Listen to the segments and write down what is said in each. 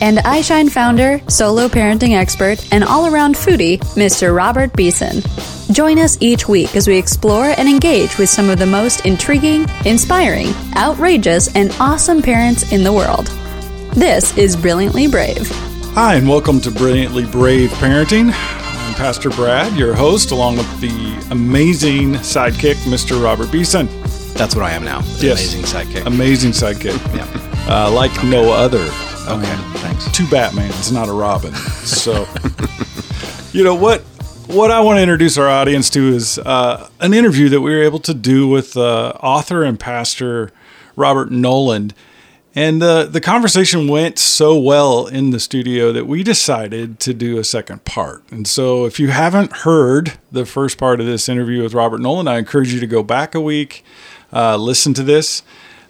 and iShine founder, solo parenting expert, and all around foodie, Mr. Robert Beeson. Join us each week as we explore and engage with some of the most intriguing, inspiring, outrageous, and awesome parents in the world. This is Brilliantly Brave. Hi, and welcome to Brilliantly Brave Parenting. I'm Pastor Brad, your host, along with the amazing sidekick, Mr. Robert Beeson. That's what I am now. Yes. Amazing sidekick. Amazing sidekick. yeah. Uh, like no other. Okay. thanks. Two Batmans, not a Robin. So, you know what? What I want to introduce our audience to is uh, an interview that we were able to do with uh, author and pastor Robert Noland. And uh, the conversation went so well in the studio that we decided to do a second part. And so, if you haven't heard the first part of this interview with Robert Noland, I encourage you to go back a week, uh, listen to this,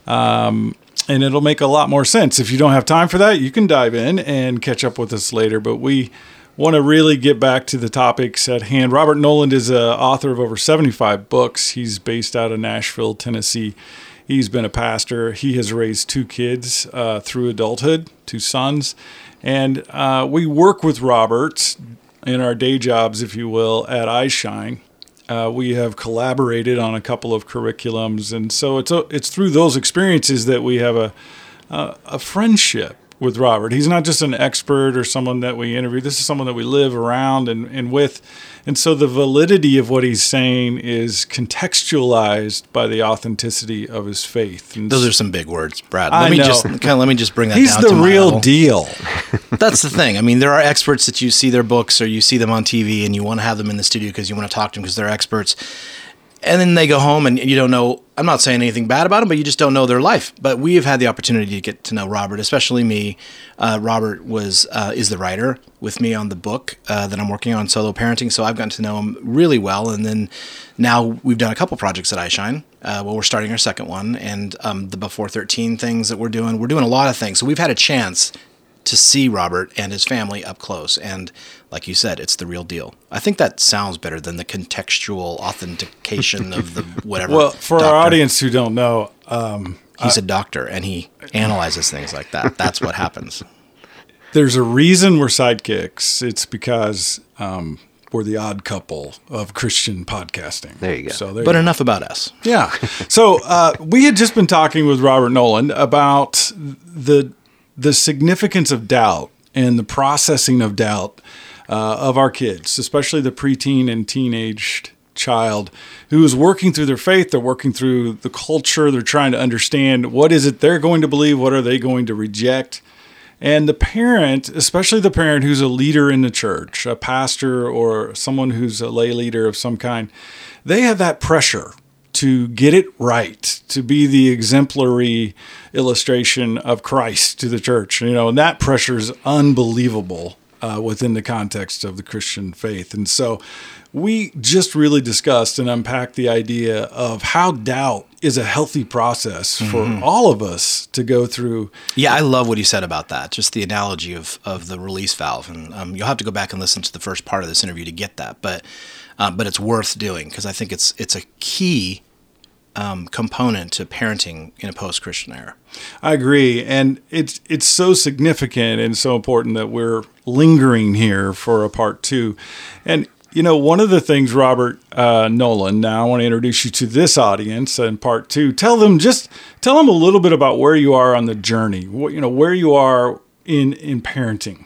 um, and it'll make a lot more sense. If you don't have time for that, you can dive in and catch up with us later. But we want to really get back to the topics at hand. Robert Noland is a author of over 75 books. He's based out of Nashville, Tennessee. He's been a pastor. He has raised two kids uh, through adulthood, two sons. And uh, we work with Robert in our day jobs, if you will, at iShine. Uh, we have collaborated on a couple of curriculums, and so it's a, it's through those experiences that we have a a, a friendship with Robert. He's not just an expert or someone that we interview. This is someone that we live around and, and with. And so the validity of what he's saying is contextualized by the authenticity of his faith. And Those are some big words, Brad. I Let me know. just kind of let me just bring that he's down the to my real deal. That's the thing. I mean, there are experts that you see their books or you see them on TV and you want to have them in the studio because you want to talk to them because they're experts. And then they go home and you don't know. I'm not saying anything bad about them, but you just don't know their life. But we have had the opportunity to get to know Robert, especially me. Uh, Robert was uh, is the writer with me on the book uh, that I'm working on, solo parenting. So I've gotten to know him really well. And then now we've done a couple projects at iShine. Uh, well, we're starting our second one, and um, the Before 13 things that we're doing. We're doing a lot of things. So we've had a chance to see Robert and his family up close. And like you said, it's the real deal. I think that sounds better than the contextual authentication of the whatever. Well, for our audience who don't know, um, he's a doctor and he analyzes things like that. That's what happens. there's a reason we're sidekicks. It's because um, we're the odd couple of Christian podcasting. There you go. So there But you go. enough about us. Yeah. So uh, we had just been talking with Robert Noland about the the significance of doubt and the processing of doubt uh, of our kids, especially the preteen and teenaged child who is working through their faith. They're working through the culture. They're trying to understand what is it they're going to believe. What are they going to reject? And the parent, especially the parent who's a leader in the church, a pastor or someone who's a lay leader of some kind, they have that pressure to get it right, to be the exemplary illustration of Christ to the church. You know, and that pressure is unbelievable uh, within the context of the Christian faith. And so we just really discussed and unpacked the idea of how doubt is a healthy process for all of us to go through Yeah, I love what he said about that. Just the analogy of, of the release valve, and um, you'll have to go back and listen to the first part of this interview to get that. But um, but it's worth doing because I think it's it's a key um, component to parenting in a post Christian era. I agree, and it's it's so significant and so important that we're lingering here for a part two. And you know, one of the things, Robert uh, Noland. Now, I want to introduce you to this audience in part two. Tell them just tell them a little bit about where you are on the journey. What you know, where you are in in parenting.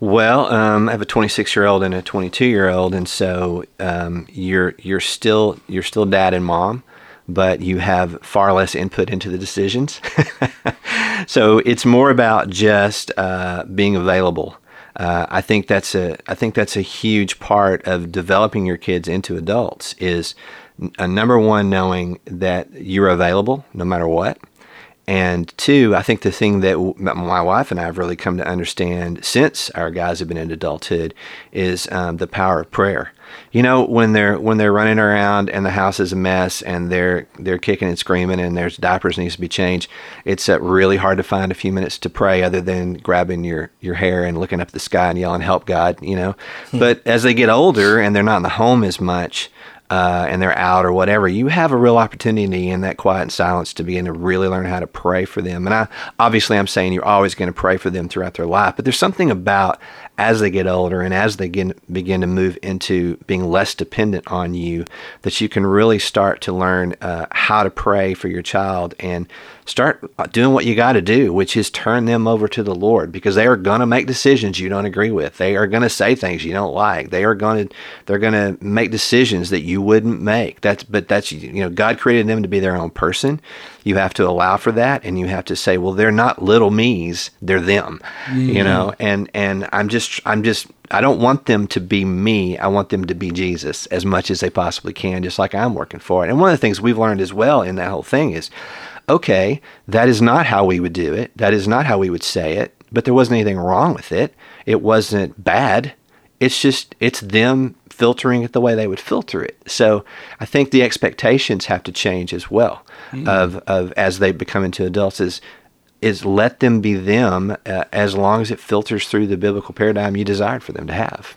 Well, um, I have a 26 year old and a 22 year old, and so um, you're you're still you're still dad and mom, but you have far less input into the decisions. so it's more about just uh, being available. Uh, I think that's a I think that's a huge part of developing your kids into adults is a number one knowing that you're available no matter what, And two, I think the thing that w- my wife and I have really come to understand since our guys have been in adulthood is um, the power of prayer. You know, when they're when they're running around and the house is a mess and they're they're kicking and screaming and there's diapers needs to be changed, it's uh, really hard to find a few minutes to pray other than grabbing your your hair and looking up at the sky and yelling, "Help God!" You know. But as they get older and they're not in the home as much, uh, and they're out or whatever, you have a real opportunity in that quiet and silence to begin to really learn how to pray for them. And I obviously I'm saying you're always going to pray for them throughout their life, but there's something about as they get older and as they get, begin to move into being less dependent on you that you can really start to learn uh, how to pray for your child and start doing what you got to do, which is turn them over to the Lord because they are going to make decisions you don't agree with. They are going to say things you don't like. They are going to they're going to make decisions that you wouldn't make. That's but that's you know God created them to be their own person. You have to allow for that and you have to say, well, they're not little me's, they're them. You mm-hmm. know, and and I'm just I'm just I don't want them to be me. I want them to be Jesus as much as they possibly can, just like I'm working for it. And one of the things we've learned as well in that whole thing is okay, that is not how we would do it. That is not how we would say it, but there wasn't anything wrong with it. It wasn't bad. It's just, it's them filtering it the way they would filter it. So I think the expectations have to change as well of, of as they become into adults is, is let them be them uh, as long as it filters through the biblical paradigm you desired for them to have.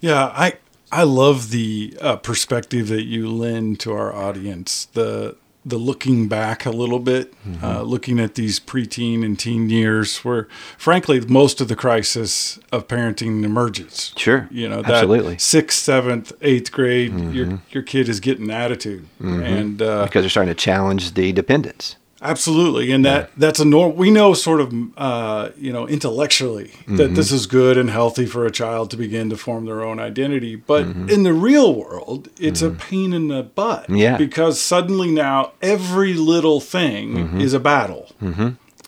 Yeah, I I love the uh, perspective that you lend to our audience. The the looking back a little bit, Mm-hmm. uh, looking at these preteen and teen years, where frankly most of the crisis of parenting emerges. Sure. you know that Absolutely. Mm-hmm. sixth, seventh, eighth grade, your your kid is getting attitude, and uh, Because they're starting to challenge the dependence. Absolutely, and that that's a norm. We know sort of, uh, you know, intellectually Mm-hmm. that this is good and healthy for a child to begin to form their own identity. But in the real world, it's a pain in the butt. Mm-hmm. Yeah. because suddenly now every little thing Mm-hmm. is a battle.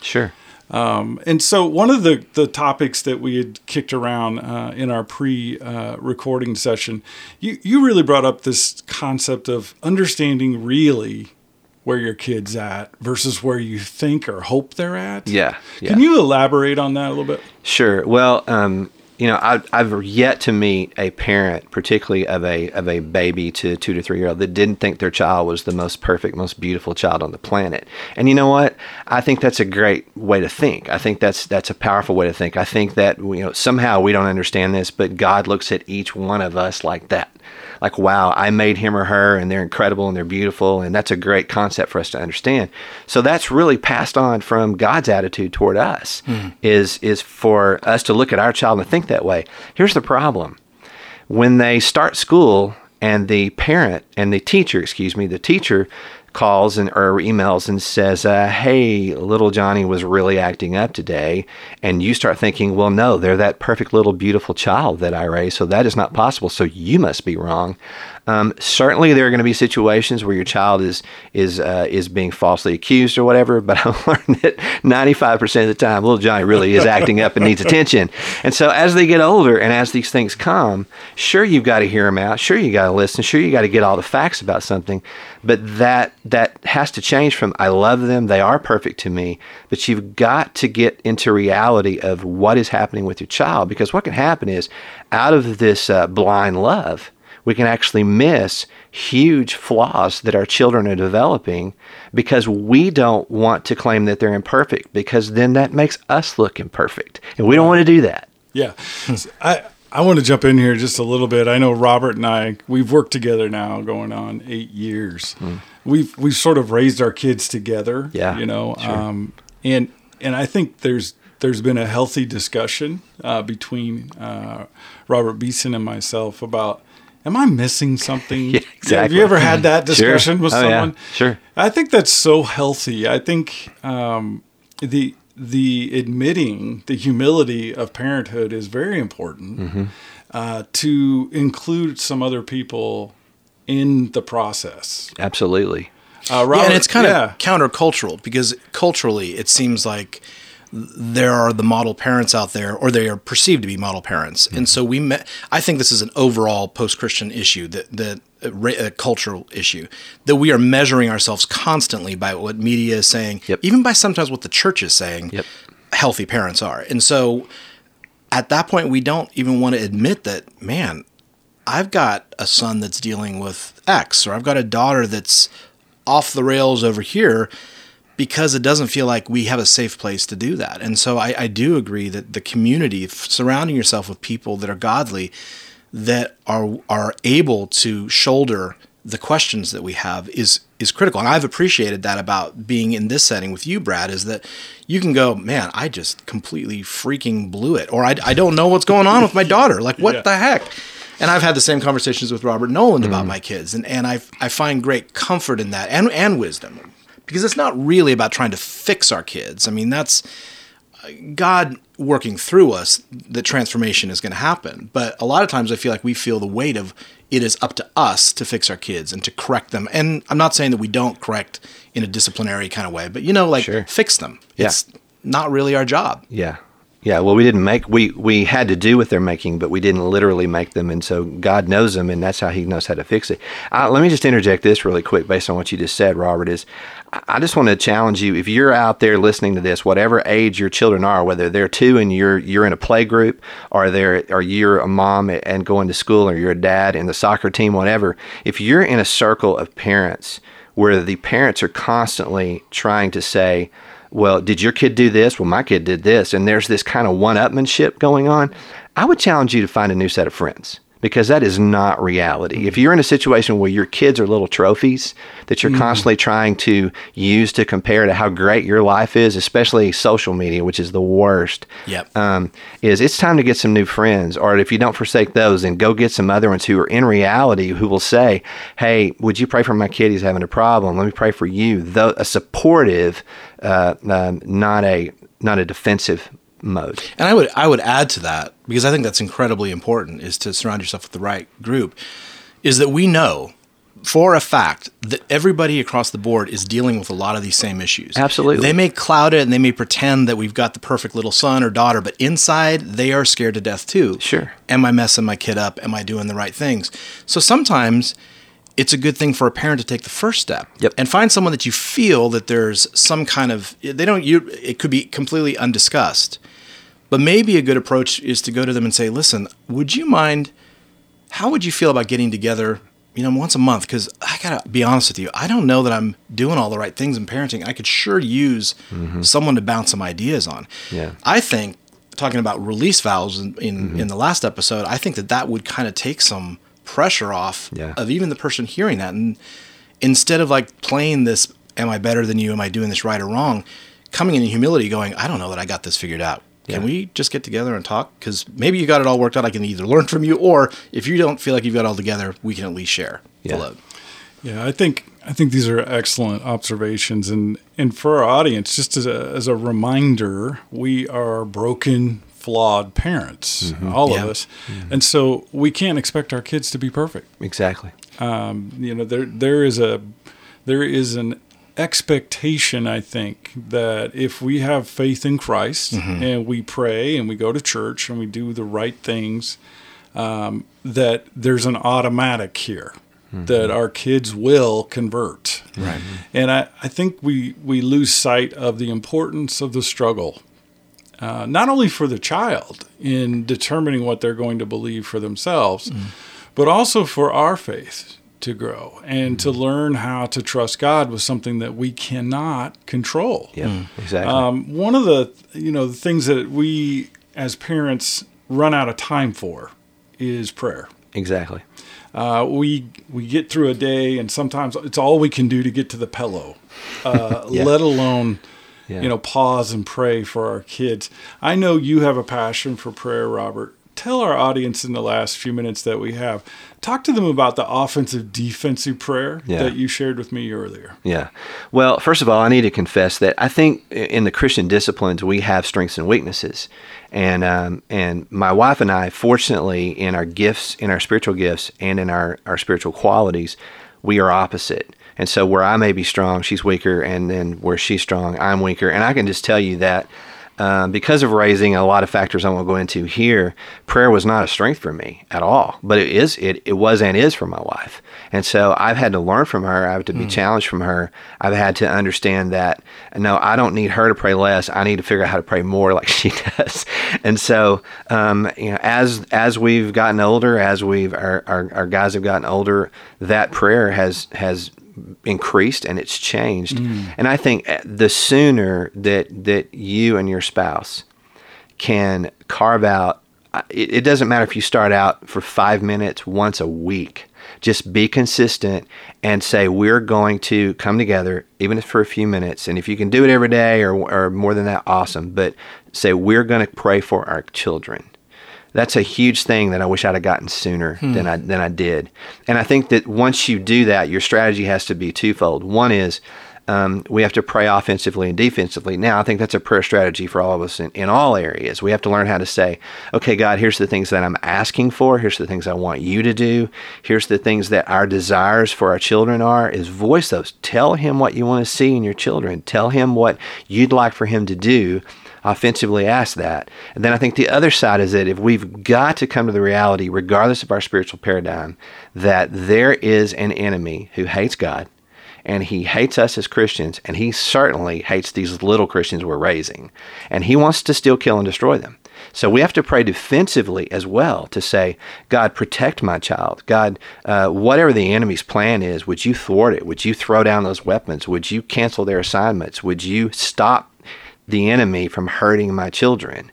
Sure. Um, And so, one of the, the topics that we had kicked around uh, in our pre uh, recording session, you, you really brought up this concept of understanding really where your kid's at versus where you think or hope they're at. Yeah. yeah. Can you elaborate on that a little bit? Sure. Well, um, you know, I, I've yet to meet a parent, particularly of a of a baby to two to three year old, that didn't think their child was the most perfect, most beautiful child on the planet. And you know what? I think that's a great way to think. I think that's that's a powerful way to think. I think that you know somehow we don't understand this, but God looks at each one of us like that. Like, wow, I made him or her, and they're incredible and they're beautiful, and that's a great concept for us to understand. So that's really passed on from God's attitude toward us hmm. is is for us to look at our child and think that way. Here's the problem: when they start school and the parent and the teacher, excuse me, the teacher calls and or emails and says, uh, "Hey, little Johnny was really acting up today," and you start thinking, "Well, no, they're that perfect little beautiful child that I raised, so that is not possible. So you must be wrong." Um, certainly, there are going to be situations where your child is is uh, is being falsely accused or whatever. But I've learned that 95% of the time, little Johnny really is acting up and needs attention. And so, as they get older and as these things come, sure you've got to hear them out. Sure you got to listen. Sure you got to get all the facts about something. But that that has to change from I love them, they are perfect to me. But you've got to get into reality of what is happening with your child because what can happen is out of this uh, blind love we can actually miss huge flaws that our children are developing because we don't want to claim that they're imperfect because then that makes us look imperfect and we don't want to do that Yeah. I I want to jump in here just a little bit. I know Robert and I we've worked together now going on 8 years. We've we've sort of raised our kids together. Yeah, you know. sure. Um and and I think there's there's been a healthy discussion uh, between uh, Robert Beeson and myself about am I missing something? Yeah, Have you ever had that Sure. discussion with Oh, yeah. someone? Sure. I think that's so healthy. I think um, the the admitting the humility of parenthood is very important Mm-hmm. uh, to include some other people in the process. absolutely Uh, Robert, yeah, and it's kind yeah. of countercultural because culturally it seems like there are the model parents out there, or they are perceived to be model parents, and so we met. I think this is an overall post-Christian issue that that a, cultural issue that we are measuring ourselves constantly by what media is saying, Yep. even by sometimes what the church is saying. Yep. Healthy parents are, and so at that point, we don't even want to admit that, man, I've got a son that's dealing with X, or I've got a daughter that's off the rails over here because it doesn't feel like we have a safe place to do that. And so I, I do agree that the community, surrounding yourself with people that are godly, that are are able to shoulder the questions that we have is is critical. And I've appreciated that about being in this setting with you, Brad, is that you can go, man, I just completely freaking blew it, or I, I don't know what's going on with my daughter. Like, what Yeah. the heck? And I've had the same conversations with Robert Noland about mm-hmm. my kids, and and I I find great comfort in that and and wisdom because it's not really about trying to fix our kids. I mean, that's uh, God working through us that transformation is going to happen. But a lot of times I feel like we feel the weight of it is up to us to fix our kids and to correct them. And I'm not saying that we don't correct in a disciplinary kind of way, but you know, like Sure. fix them. Yeah. It's not really our job. Yeah. Yeah, well, we didn't make we we had to do with they're making, but we didn't literally make them, and so God knows them, and that's how He knows how to fix it. Uh, let me just interject this really quick, based on what you just said, Robert. Is I- I just want to challenge you if you're out there listening to this, whatever age your children are, whether they're two and you're you're in a play group, or they're or you're a mom and going to school, or you're a dad in the soccer team, whatever. If you're in a circle of parents where the parents are constantly trying to say well, did your kid do this? Well, my kid did this. And there's this kind of one upmanship going on. I would challenge you to find a new set of friends because that is not reality. If you're in a situation where your kids are little trophies that you're constantly trying to use to compare to how great your life is, especially social media, which is the worst, Yep. um, is it's time to get some new friends. Or if you don't forsake those, then go get some other ones who are in reality who will say, "Hey, would you pray for my kid? He's having a problem. Let me pray for you." Though a supportive, uh, um, not a not a defensive mode. And I would I would add to that because I think that's incredibly important is to surround yourself with the right group. Is that we know for a fact that everybody across the board is dealing with a lot of these same issues. Absolutely. They may cloud it and they may pretend that we've got the perfect little son or daughter, but inside they are scared to death too. Sure. Am I messing my kid up? Am I doing the right things? So sometimes it's a good thing for a parent to take the first step Yep. and find someone that you feel that there's some kind of they don't you it could be completely undiscussed but maybe a good approach is to go to them and say listen would you mind how would you feel about getting together you know once a month? Because i gotta be honest with you i don't know that i'm doing all the right things in parenting. I could sure use mm-hmm. someone to bounce some ideas on. Yeah. i think talking about release valves in, in, mm-hmm. in the last episode i think that that would kind of take some pressure off Yeah. of even the person hearing that. And instead of like playing this am i better than you? Am i doing this right or wrong? coming in humility going i don't know that i got this figured out can Yeah. we just get together and talk because maybe you got it all worked out i can either learn from you or if you don't feel like you've got it all together we can at least share Yeah. the load Yeah, I think I think these are excellent observations, and and for our audience, just as a, as a reminder, we are broken, flawed parents, mm-hmm. all Yeah. of us, mm-hmm. and so we can't expect our kids to be perfect. Exactly. Um, you know, there there is a there is an expectation, I think, that if we have faith in Christ and we pray and we go to church and we do the right things, um, that there's an automatic here that our kids will convert. Right. And I, I think we, we lose sight of the importance of the struggle, uh, not only for the child in determining what they're going to believe for themselves, but also for our faith to grow and to learn how to trust God was something that we cannot control. Yeah. Exactly. Um, one of the you know the things that we as parents run out of time for is prayer. exactly. Uh, we we get through a day, and sometimes it's all we can do to get to the pillow, uh, Yeah. let alone Yeah. you know pause and pray for our kids. I know you have a passion for prayer, Robert. Tell our audience in the last few minutes that we have, talk to them about the offensive defensive prayer Yeah. that you shared with me earlier. Yeah. Well, first of all, I need to confess that I think in the Christian disciplines we have strengths and weaknesses, and um, and my wife and I, fortunately, in our gifts, in our spiritual gifts, and in our our spiritual qualities, we are opposite. And so where I may be strong, she's weaker, and then where she's strong, I'm weaker. And I can just tell you that um, because of raising a lot of factors I won't go into here, prayer was not a strength for me at all. But it is it, it was and is for my wife. And so I've had to learn from her. I've had to be Mm. challenged from her. I've had to understand that no, I don't need her to pray less. I need to figure out how to pray more like she does. And so, um, you know, as as we've gotten older, as we've our, our, our guys have gotten older, that prayer has has increased and it's changed. And I think uh, the sooner that that you and your spouse can carve out it, it doesn't matter if you start out for five minutes once a week. Just be consistent and say we're going to come together even if for a few minutes and if you can do it every day or, or more than that awesome. But say we're going to pray for our children that's a huge thing that I wish I'd have gotten sooner than I than I did. And I think that once you do that, your strategy has to be twofold. One is um, we have to pray offensively and defensively. Now, I think that's a prayer strategy for all of us in, in all areas. We have to learn how to say, okay, God, here's the things that I'm asking for. Here's the things I want you to do. Here's the things that our desires for our children are, is voice those. Tell him what you want to see in your children. Tell him what you'd like for him to do offensively ask that. And then I think the other side is that if we've got to come to the reality, regardless of our spiritual paradigm, that there is an enemy who hates God and he hates us as Christians, and he certainly hates these little Christians we're raising, and he wants to steal, kill, and destroy them. So we have to pray defensively as well to say, God, protect my child. God, uh, whatever the enemy's plan is, would you thwart it? Would you throw down those weapons? Would you cancel their assignments? Would you stop the enemy from hurting my children?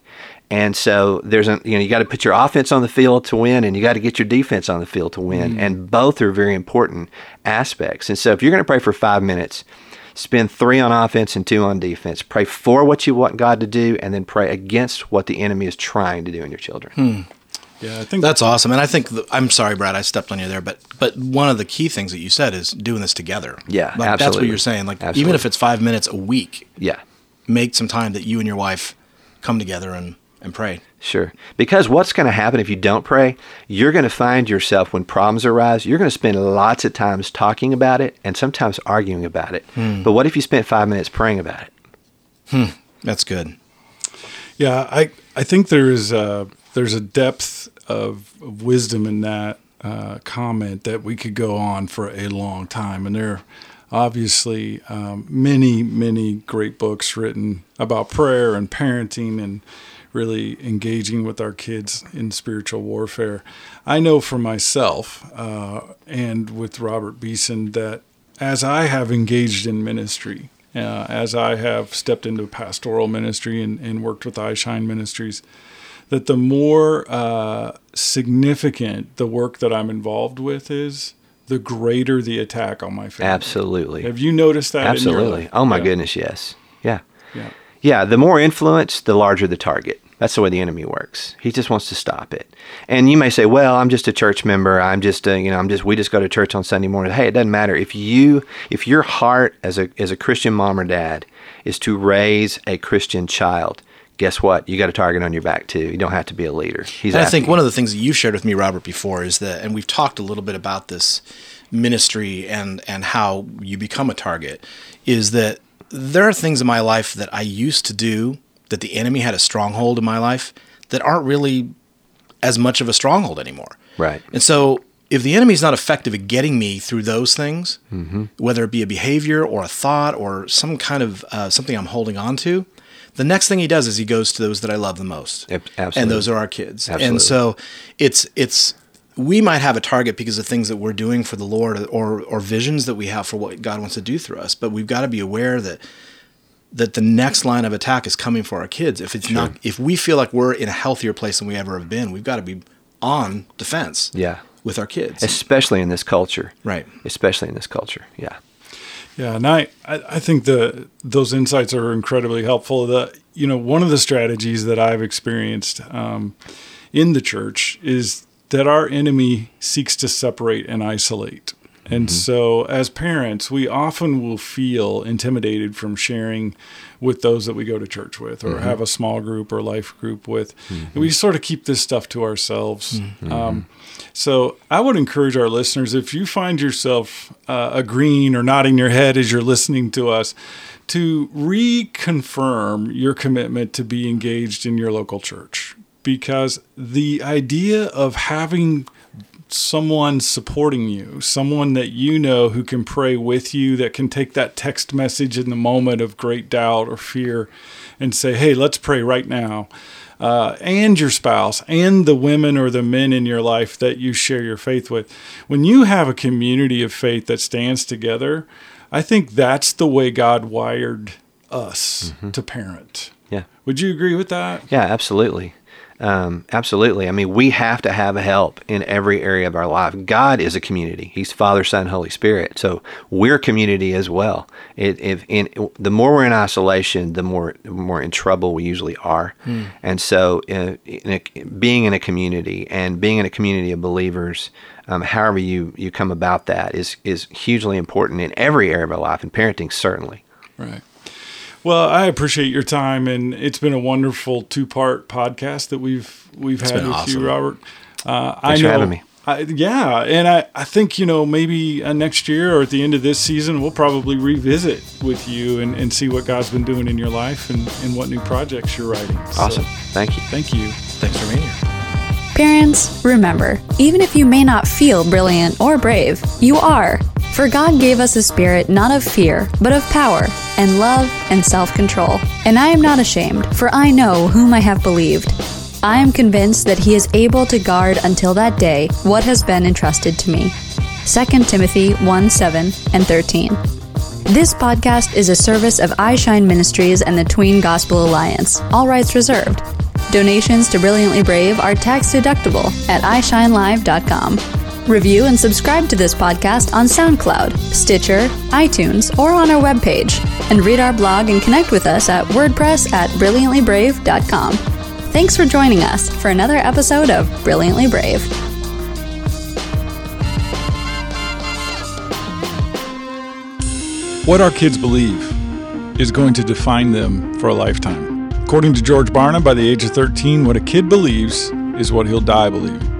And so there's a you know you got to put your offense on the field to win, and you got to get your defense on the field to win, mm. and both are very important aspects. And so if you're going to pray for five minutes, spend three on offense and two on defense. Pray for what you want God to do, and then pray against what the enemy is trying to do in your children. Hmm. Yeah, I think That's awesome, and I think the, I'm sorry, Brad, I stepped on you there, but but one of the key things that you said is doing this together. Yeah, like, That's what you're saying. Like even if it's five minutes a week, Yeah, make some time that you and your wife come together and and pray. Sure. Because what's going to happen if you don't pray? You're going to find yourself when problems arise, you're going to spend lots of times talking about it and sometimes arguing about it. But what if you spent five minutes praying about it? That's good. Yeah, I I think there is a there's a depth of, of wisdom in that uh, comment that we could go on for a long time, and there are obviously um, many many great books written about prayer and parenting and really engaging with our kids in spiritual warfare. I know for myself uh, and with Robert Beeson that as I have engaged in ministry, uh, as I have stepped into pastoral ministry and, and worked with iShine Ministries, that the more uh, significant the work that I'm involved with is, the greater the attack on my family. Absolutely. Have you noticed that? Absolutely. Oh my Yeah. goodness, yes. Yeah. Yeah. Yeah, the more influence, the larger the target. That's the way the enemy works. He just wants to stop it. And you may say, "Well, I'm just a church member. I'm just, a, you know, I'm just. We just go to church on Sunday morning." Hey, it doesn't matter if you, if your heart as a as a Christian mom or dad is to raise a Christian child. Guess what? You got a target on your back too. You don't have to be a leader. He's. And I think you. one of the things that you've shared with me, Robert, before is that, and we've talked a little bit about this ministry and and how you become a target, is that there are things in my life that I used to do that the enemy had a stronghold in my life that aren't really as much of a stronghold anymore. Right. And so if the enemy's not effective at getting me through those things, Mm-hmm. whether it be a behavior or a thought or some kind of uh, something I'm holding on to, the next thing he does is he goes to those that I love the most. Absolutely. And those are our kids. Absolutely. And so it's it's we might have a target because of things that we're doing for the Lord or or visions that we have for what God wants to do through us. But we've got to be aware that that the next line of attack is coming for our kids. If it's not if we feel like we're in a healthier place than we ever have been, we've got to be on defense Yeah. with our kids. Especially in this culture. Right. Especially in this culture. Yeah. Yeah, and I, I think the those insights are incredibly helpful. The you know one of the strategies that I've experienced um, in the church is that our enemy seeks to separate and isolate. And so, as parents, we often will feel intimidated from sharing with those that we go to church with or have a small group or life group with. And we sort of keep this stuff to ourselves. Um, so, I would encourage our listeners if you find yourself uh, agreeing or nodding your head as you're listening to us, to reconfirm your commitment to be engaged in your local church. Because the idea of having someone supporting you, someone that you know who can pray with you, that can take that text message in the moment of great doubt or fear and say, hey, let's pray right now. Uh, and your spouse and the women or the men in your life that you share your faith with. When you have a community of faith that stands together, I think that's the way God wired us mm-hmm. to parent. Yeah. Would you agree with that? Yeah, absolutely. Um, absolutely. I mean, we have to have help in every area of our life. God is a community. He's Father, Son, Holy Spirit. So we're community as well. It, if in, the more we're in isolation, the more the more in trouble we usually are. Hmm. And so, uh, in a, being in a community and being in a community of believers, um, however you you come about that, is is hugely important in every area of our life, and parenting certainly. Right. Well, I appreciate your time, and it's been a wonderful two-part podcast that we've we've it's had with awesome. you, Robert. Uh, Thanks I know, for having me. I, yeah, and I, I think you know maybe uh, next year or at the end of this season we'll probably revisit with you and, and see what God's been doing in your life and, and what new projects you're writing. Awesome, so, thank you. Thank you. Thanks for being here. Parents, remember, even if you may not feel brilliant or brave, you are. For God gave us a spirit not of fear, but of power, and love, and self control. And I am not ashamed, for I know whom I have believed. I am convinced that he is able to guard until that day what has been entrusted to me. 2 Timothy 1 7 and 13. This podcast is a service of iShine Ministries and the Tween Gospel Alliance, all rights reserved. Donations to Brilliantly Brave are tax deductible at ishinelive.com. Review and subscribe to this podcast on SoundCloud, Stitcher, iTunes, or on our webpage. And read our blog and connect with us at WordPress at brilliantlybrave.com. Thanks for joining us for another episode of Brilliantly Brave. What our kids believe is going to define them for a lifetime. According to George Barna, by the age of 13, what a kid believes is what he'll die believing.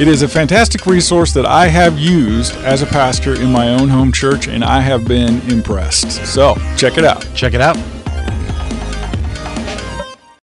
It is a fantastic resource that I have used as a pastor in my own home church and I have been impressed. So check it out. Check it out.